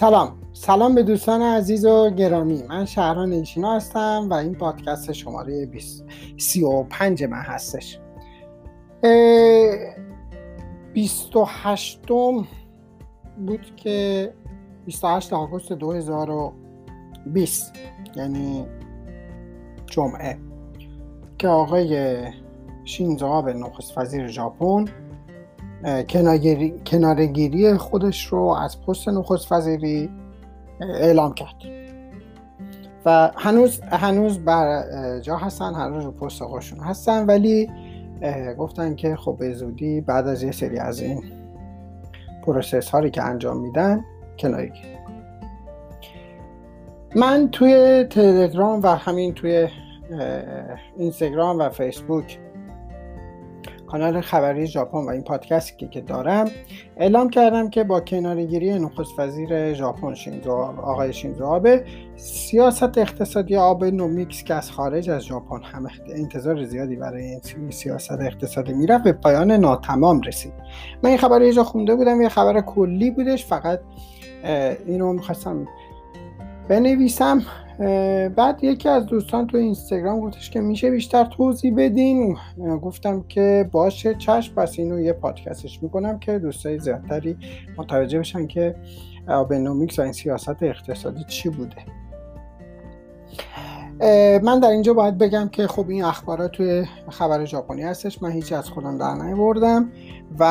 سلام. سلام به دوستان عزیز و گرامی. من شهران ایشینا هستم و این پادکست شماره 35 من هستش. 28 بود که 28 آگوست 2020 یعنی جمعه که آقای شینزو آبه نخست وزیر ژاپن کناره‌گیری خودش رو از پست نخست وزیری اعلام کرد. و هنوز هنوز بر جا هستن هنوز رو پست خودشون هستن ولی گفتن که خب به زودی بعد از یه سری از این process هایی که انجام میدن کناره‌گیری. من توی تلگرام و همین توی اینستاگرام و فیسبوک کانال خبری ژاپن و این پادکستی که دارم. اعلام کردم که با کناره‌گیری نخست وزیر ژاپن شینزو آقای شینزو آبه سیاست اقتصادی آبنومیکس که از خارج از ژاپن هم انتظار زیادی برای این سیاست اقتصادی می‌رفت به پایان ناتمام رسید. من این خبر جا خونده بودم یه خبر کلی بودش فقط اینو می‌خواستم بنویسم. بعد یکی از دوستان تو اینستاگرام گفتش که میشه بیشتر توضیح بدین. گفتم که باشه چشم پس اینو یه پادکستش می‌کنم که دوستای زیادتری متوجه بشن که آبنومیکس و این سیاست اقتصادی چی بوده. من در اینجا باید بگم که خب این اخبارات توی خبر ژاپنی هستش. من هیچی از خودم در نیاوردم و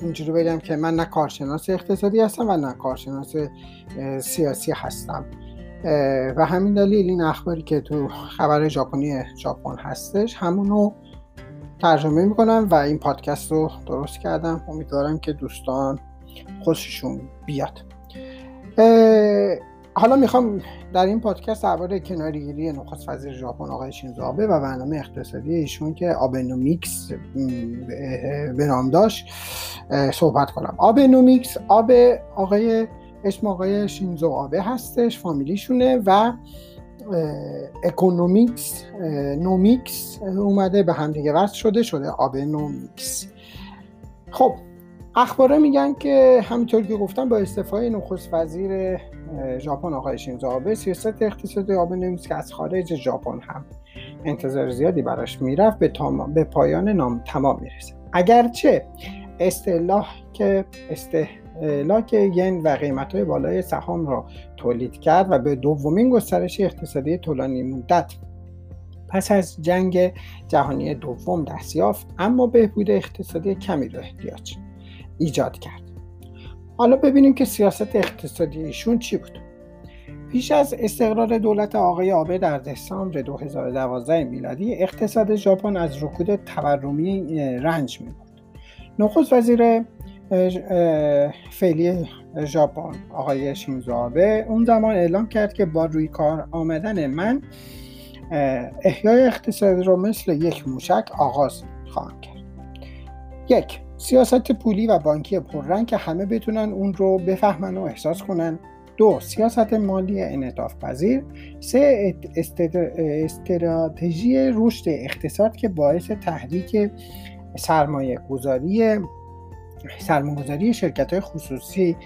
اینجوری بگم که من نه کارشناس اقتصادی هستم و نه کارشناس سیاسی هستم. و همین دلیل این اخباری که تو خبر ژاپنی ژاپن هستش همونو ترجمه می‌کنم و این پادکست رو درست کردم. امیدوارم که دوستان خوششون بیاد. حالا می‌خوام در این پادکست درباره کناره‌گیری نخست وزیر ژاپن آقای شینزو آبه و برنامه اقتصادی ایشون که آبنومیکس به نام داشت صحبت کنم. آبنومیکس آب آقای اسم آقای شینزو آبه هستش فامیلیشونه و economics nomics اومده به هم دیگه وصل شده شده آبنومیکس. خب اخباره میگن که همینطور که گفتم با استعفای نخست وزیر ژاپن آقای شینزو آبه سیاست اقتصادی آبنومیکس که از خارج ژاپن هم انتظار زیادی براش می‌رفت به, به پایان ناتمام می‌رسه. اگرچه اصطلاح که استهلاک ین و قیمت های بالای سهام را تولید کرد و به دومین گسترش اقتصادی طولانی مدت پس از جنگ جهانی دوم دست یافت اما بهبود اقتصادی کمی را احتیاج ایجاد کرد. حالا ببینیم که سیاست اقتصادی ایشون چی بود. پیش از استقرار دولت آقای آبه در دسامبر 2012 میلادی اقتصاد ژاپن از رکود تورمی رنج می بود. نخست وزیر فعلی ژاپن آقای شینزو آبه اون زمان اعلام کرد که با روی کار آمدن من احیای اقتصاد رو مثل یک موشک آغاز خواهم کرد. یک سیاست پولی و بانکی پررنگ که همه بتونن اون رو بفهمن و احساس کنن. دو سیاست مالی انعطاف پذیر. سه استراتژی رشد اقتصاد که باعث تحریک سرمایه گذاری سرمایه گذاری شرکت های خصوصی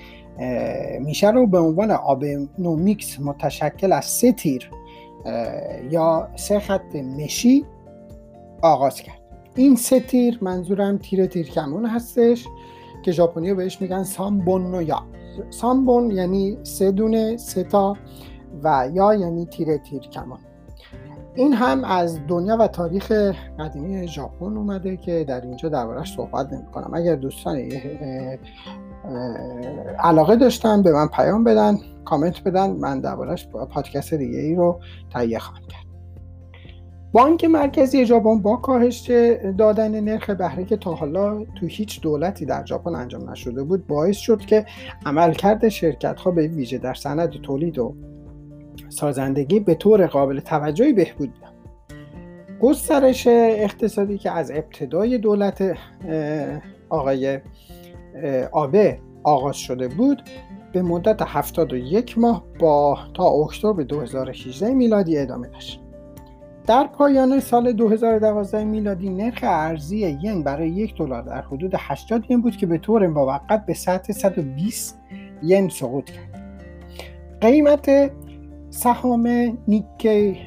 میشه رو به عنوان آبنومیکس متشکل از سه تیر یا سه خط مشی آغاز کرد. این سه تیر منظورم تیر کمون هستش که ژاپنی بهش میگن سامبون یا. سامبون یعنی سه دونه سه تا و یا یعنی تیر کمان این هم از دنیا و تاریخ قدیمی ژاپن اومده که در اینجا دربارش صحبت نمی کنم اگر دوستان علاقه داشتن به من پیام بدن کامنت بدن من دربارش پادکست دیگه ای رو تهیه خواهم کرد. بانک مرکزی ژاپن با کاهش دادن نرخ بهره که تا حالا تو هیچ دولتی در ژاپن انجام نشده بود باعث شد که عملکرد شرکت ها به ویژه در صنعت تولید و سازندگی به طور قابل توجهی بهبود بیاد. گسترش اقتصادی که از ابتدای دولت آقای آبه آغاز شده بود به مدت 71 ماه با تا اکتبر 2018 میلادی ادامه داشت. در پایان سال 2012 میلادی نرخ ارزی ین برای یک دلار در حدود 80 ین بود که به طور موقت به سطح 120 ین سقوط کرد. قیمت سهام نیکی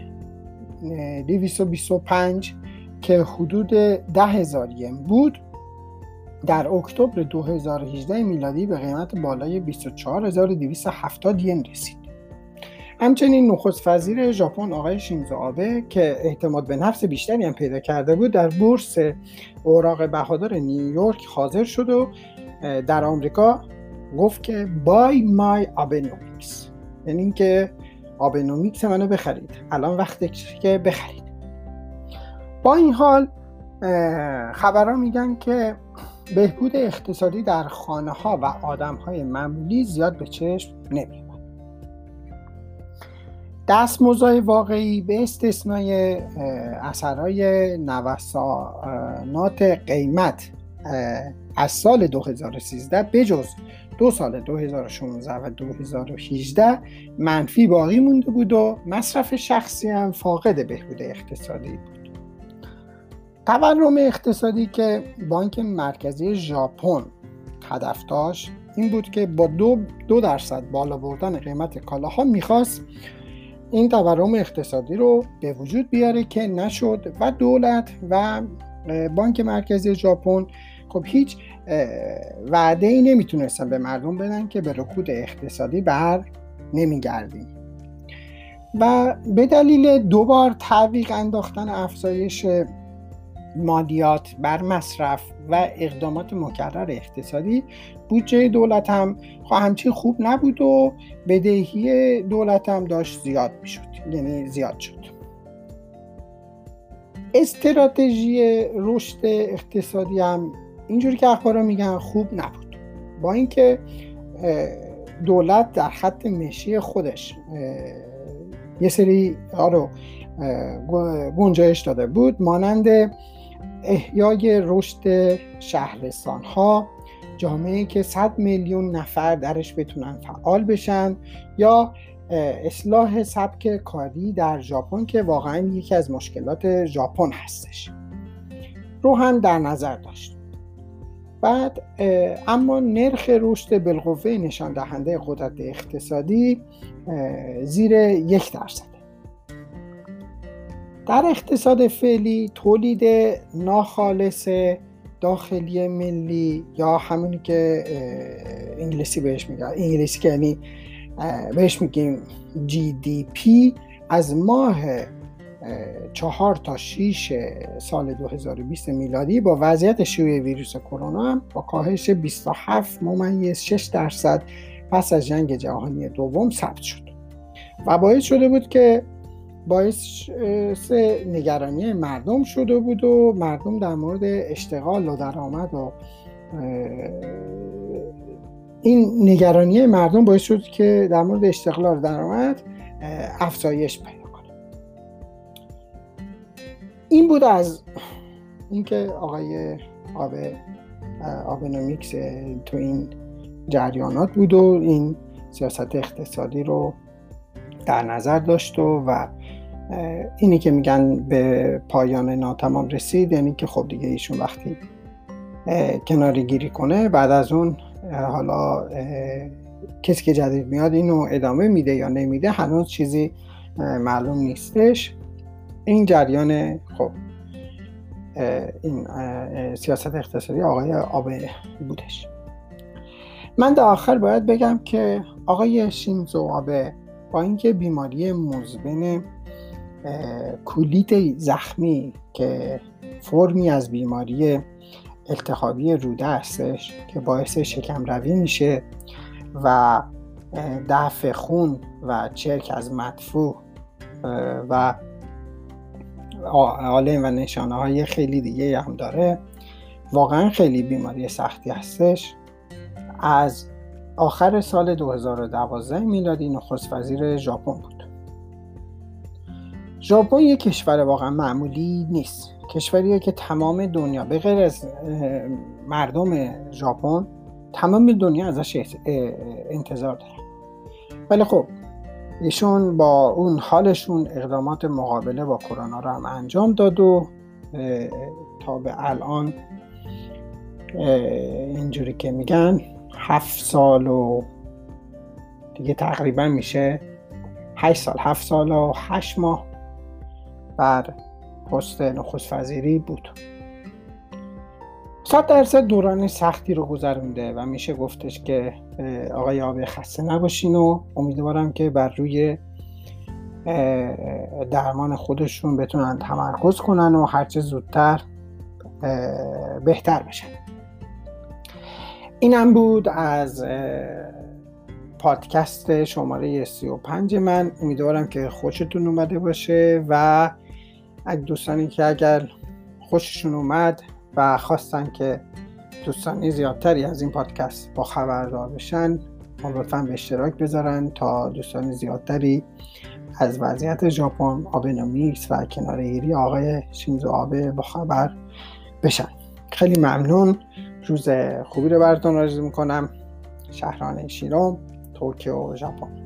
225 که حدود 10 هزار ین بود در اکتبر 2018 میلادی به قیمت بالای 24270 ین رسید. همچنین نخست وزیر ژاپن آقای شینزو آبه که اعتماد به نفس بیشتری هم پیدا کرده بود در بورس اوراق بهادار نیویورک حاضر شد و در آمریکا گفت که buy my Abenomics یعنی اینکه آبنومیکس منو بخرید. الان وقتی که بخرید. با این حال خبرها میگن که بهبود اقتصادی در خانه ها و آدم های معمولی زیاد به چشم نمیاد. دستمزدهای واقعی به استثنای اثرهای نوسانات قیمت از سال 2013 بجز دو سال 2016 و 2018 منفی باقی مونده بود و مصرف شخصی هم فاقد بهبود اقتصادی بود. تورم اقتصادی که بانک مرکزی ژاپن هدف داشت این بود که با دو, دو درصد بالا بردن قیمت کالاها می‌خواست این تورم اقتصادی رو به وجود بیاره که نشد و دولت و بانک مرکزی ژاپن خب هیچ وعده ای نمی‌تونستن به مردم بدن که به رکود اقتصادی بر نمیگردیم. و به دلیل دوبار تعویق انداختن افزایش مالیات بر مصرف و اقدامات مکرر اقتصادی بودجه دولت هم خب همچین خوب نبود و بدهی دولت هم داشت زیاد می‌شد یعنی زیاد شد. استراتژی رشد اقتصادی هم اینجوری که اخبارا میگن خوب نبود. با اینکه دولت در خط مشی خودش یه سری رو گنجایش داده بود. مانند احیای رشد شهرستان ها جامعه که 100 میلیون نفر درش بتونن فعال بشن یا اصلاح سبک کاری در ژاپن که واقعا یکی از مشکلات ژاپن هستش. رو هم در نظر داشت. بعد اما نرخ رشد بالقوه نشان دهنده قدرت اقتصادی زیر یک درصد. در اقتصاد فعلی تولید ناخالص داخلی ملی یا همونی که انگلیسی بهش میگه انگلیسی که یعنی بهش میگیم GDP از ماه چهار تا 6 سال 2020 میلادی با وضعیت شیوع ویروس کرونا هم با کاهش 27 ممیز 6 درصد پس از جنگ جهانی دوم ثبت شد. و باعث شده بود که باعث نگرانی مردم شده بود و مردم در مورد اشتغال و درآمد و این نگرانی مردم باعث شد که در مورد اشتغال و درآمد افزایش پیدا کنه. این بود از اینکه آقای آب آبنومیکس تو این جریانات بود و این سیاست اقتصادی رو در نظر داشت و, و اینی که میگن به پایان ناتمام رسید یعنی که خب دیگه ایشون وقتی کناری گیری کنه بعد از اون حالا کسی که جدید میاد اینو ادامه میده یا نمیده هنوز چیزی معلوم نیستش. این جریان خب این سیاست اقتصادی آقای آبه بودش. من در آخر باید بگم که آقای شینزو آبه با اینکه بیماری مزمن کولیت زخمی که فرمی از بیماری التهابی روده هستش که باعث شکم روی میشه و دفع خون و چرک از مدفوع و عالم و نشانه های خیلی دیگه هم داره. واقعا خیلی بیماری سختی هستش. از آخر سال 2012 میلادی نخست وزیر ژاپن بود. ژاپن یک کشور واقعا معمولی نیست. کشوریه که تمام دنیا به غیر از مردم ژاپن تمام دنیا ازش انتظار داره ولی خب ایشون با اون حالشون اقدامات مقابله با کرونا رو هم انجام داد و تا به الان اینجوری که میگن هفت سال و دیگه تقریبا میشه 8 سال 7 سال و 8 ماه بر پست نخست وزیری بود. صد درصد دوران سختی رو گذرونده و میشه گفتش که آقای آبی خسته نباشین و امیدوارم که بر روی درمان خودشون بتونن تمرکز کنن و هرچه زودتر بهتر بشن. اینم بود از پادکست شماره 35 من. امیدوارم که خوشتون اومده باشه و اگه دوستانی که اگر خوششون اومد و خواستن که دوستانی زیادتری از این پادکست با خبردار بشن لطفا به اشتراک بذارن تا دوستانی زیادتری از وضعیت ژاپن آبنومیکس و کنارگیری آقای شینزو آبه با خبر بشن. خیلی ممنون. روز خوبی رو براتون آرزو می‌کنم. شهران شیروم توکیو ژاپن.